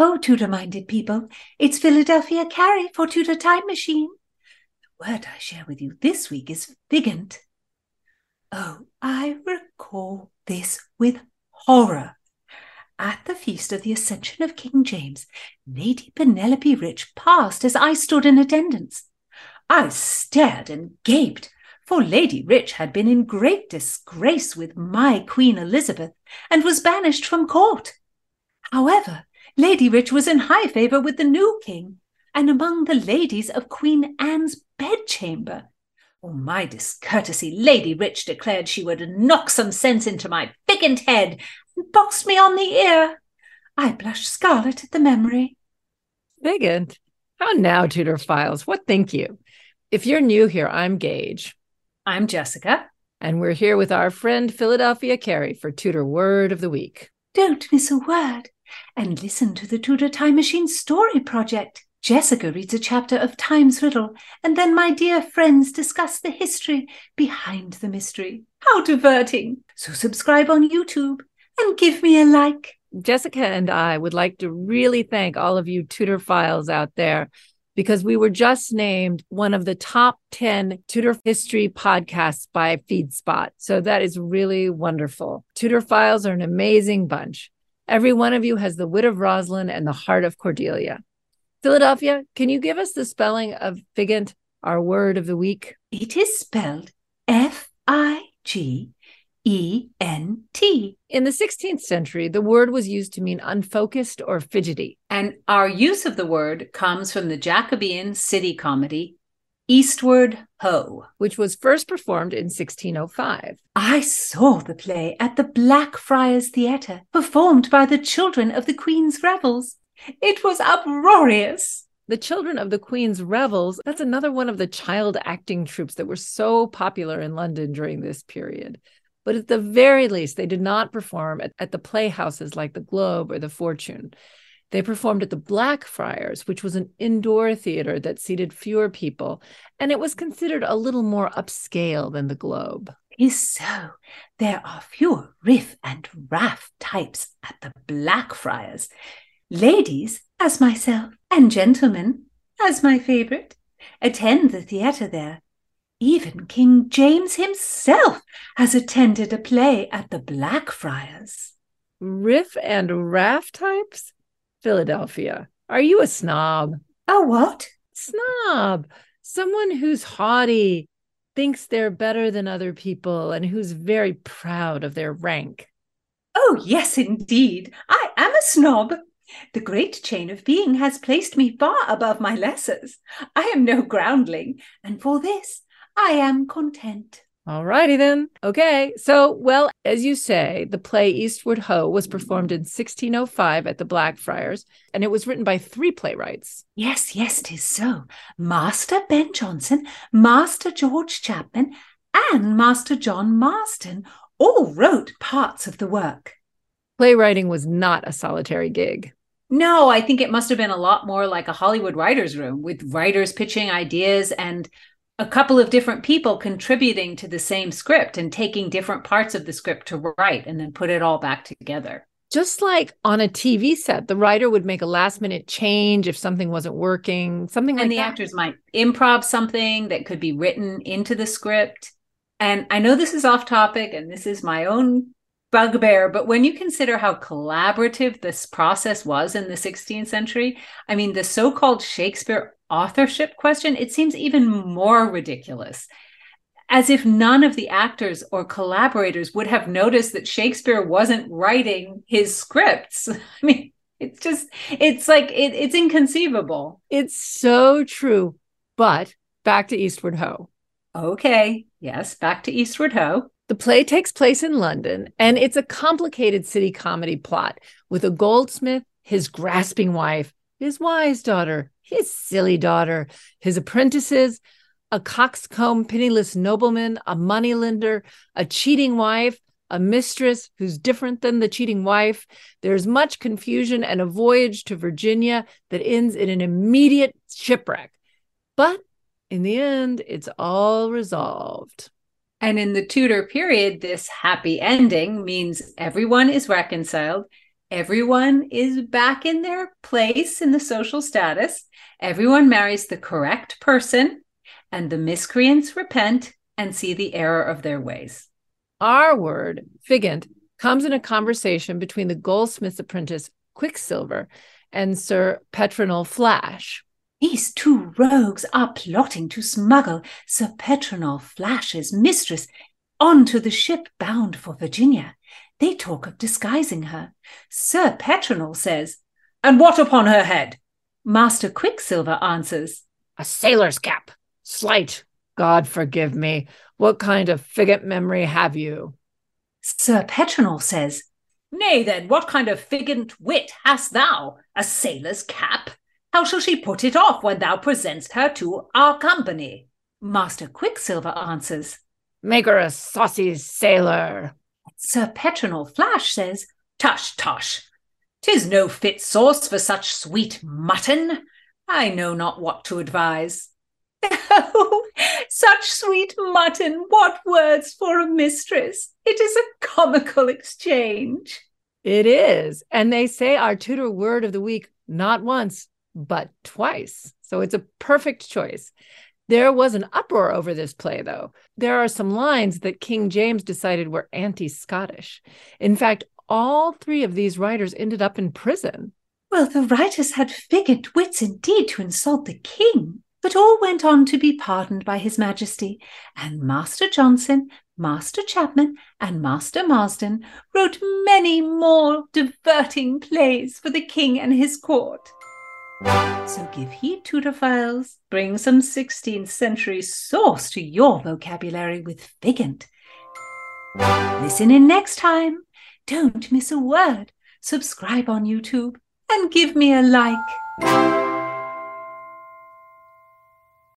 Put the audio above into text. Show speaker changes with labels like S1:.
S1: ho, Tudor minded people. It's Philadelphia Carey for Tudor Time Machine. The word I share with you this week is figent. Oh, I recall this with horror. At the feast of the Ascension of King James, Lady Penelope Rich passed as I stood in attendance. I stared and gaped, for Lady Rich had been in great disgrace with my Queen Elizabeth and was banished from court. However, Lady Rich was in high favour with the new king, and among the ladies of Queen Anne's bedchamber. Oh, my discourtesy, Lady Rich declared she would knock some sense into my figent head and boxed me on the ear. I blush scarlet at the memory.
S2: Figent? How now, Tudorphiles? What think you? If you're new here, I'm Gage.
S1: I'm Jessica.
S2: And we're here with our friend Philadelphia Carey for Tudor Word of the Week.
S1: Don't miss a word and listen to the Tudor Time Machine Story Project. Jessica reads a chapter of Time's Riddle, and then my dear friends discuss the history behind the mystery. How diverting! So subscribe on YouTube and give me a like.
S2: Jessica and I would like to really thank all of you Tudorphiles out there because we were just named one of the top 10 Tudor history podcasts by FeedSpot. So that is really wonderful. Tudorphiles are an amazing bunch. Every one of you has the wit of Rosalind and the heart of Cordelia. Philadelphia, can you give us the spelling of figent, our word of the week?
S1: It is spelled F I G E N T.
S2: In the 16th century, the word was used to mean unfocused or fidgety.
S3: And our use of the word comes from the Jacobean city comedy Eastward Ho,
S2: which was first performed in 1605.
S1: I saw the play at the Blackfriars Theatre, performed by the children of the Queen's Revels. It was uproarious.
S2: The Children of the Queen's Revels, that's another one of the child acting troupes that were so popular in London during this period. But at the very least, they did not perform at, at the playhouses like the Globe or the Fortune. They performed at the Blackfriars, which was an indoor theater that seated fewer people, and it was considered a little more upscale than the Globe.
S1: Is so. There are fewer riff and raff types at the Blackfriars. Ladies, as myself, and gentlemen, as my favourite, attend the theatre there. Even King James himself has attended a play at the Blackfriars.
S2: Riff and raff types? Philadelphia. Are you a snob?
S1: A what?
S2: Snob. Someone who's haughty, thinks they're better than other people, and who's very proud of their rank.
S1: Oh, yes, indeed. I am a snob. The great chain of being has placed me far above my lessers. I am no groundling, and for this I am content.
S2: All righty then. Okay. So, well, as you say, the play Eastward Ho was performed in 1605 at the Blackfriars, and it was written by three playwrights.
S1: Yes, yes, tis so. Master Ben Jonson, Master George Chapman, and Master John Marston all wrote parts of the work.
S2: Playwriting was not a solitary gig.
S3: No, I think it must have been a lot more like a Hollywood writer's room with writers pitching ideas and a couple of different people contributing to the same script and taking different parts of the script to write and then put it all back together.
S2: Just like on a TV set, the writer would make a last minute change if something wasn't working, something like
S3: and the
S2: that.
S3: actors might improv something that could be written into the script. And I know this is off topic and this is my own bugbear, but when you consider how collaborative this process was in the 16th century, I mean, the so called Shakespeare authorship question, it seems even more ridiculous. As if none of the actors or collaborators would have noticed that Shakespeare wasn't writing his scripts. I mean, it's just, it's like, it, it's inconceivable.
S2: It's so true. But back to Eastward Ho.
S3: Okay. Yes, back to Eastward Ho.
S2: The play takes place in London, and it's a complicated city comedy plot with a goldsmith, his grasping wife, his wise daughter, his silly daughter, his apprentices, a coxcomb, penniless nobleman, a moneylender, a cheating wife, a mistress who's different than the cheating wife. There's much confusion and a voyage to Virginia that ends in an immediate shipwreck. But in the end, it's all resolved.
S3: And in the Tudor period, this happy ending means everyone is reconciled Everyone is back in their place in the social status. Everyone marries the correct person, and the miscreants repent and see the error of their ways.
S2: Our word, figent, comes in a conversation between the goldsmith's apprentice, Quicksilver, and Sir Petronel Flash.
S1: These two rogues are plotting to smuggle Sir Petronel Flash's mistress onto the ship bound for Virginia. They talk of disguising her. Sir Petronel says,
S3: And what upon her head?
S1: Master Quicksilver answers,
S2: A sailor's cap. Slight. God forgive me. What kind of figent memory have you?
S1: Sir Petronel says,
S3: Nay, then, what kind of figent wit hast thou? A sailor's cap? How shall she put it off when thou presentest her to our company?
S1: Master Quicksilver answers,
S2: Make her a saucy sailor.
S1: Sir Petronel Flash says,
S3: Tush, tush! Tis no fit sauce for such sweet mutton. I know not what to advise.
S1: Oh, such sweet mutton! What words for a mistress! It is a comical exchange.
S2: It is. And they say our Tudor word of the week not once, but twice. So it's a perfect choice. There was an uproar over this play, though. There are some lines that King James decided were anti Scottish. In fact, all three of these writers ended up in prison.
S1: Well, the writers had figent wits indeed to insult the king, but all went on to be pardoned by His Majesty, and Master Jonson, Master Chapman, and Master Marston wrote many more diverting plays for the king and his court. So give heed, Tudorphiles. Bring some 16th century sauce to your vocabulary with Figent. Listen in next time. Don't miss a word. Subscribe on YouTube and give me a like.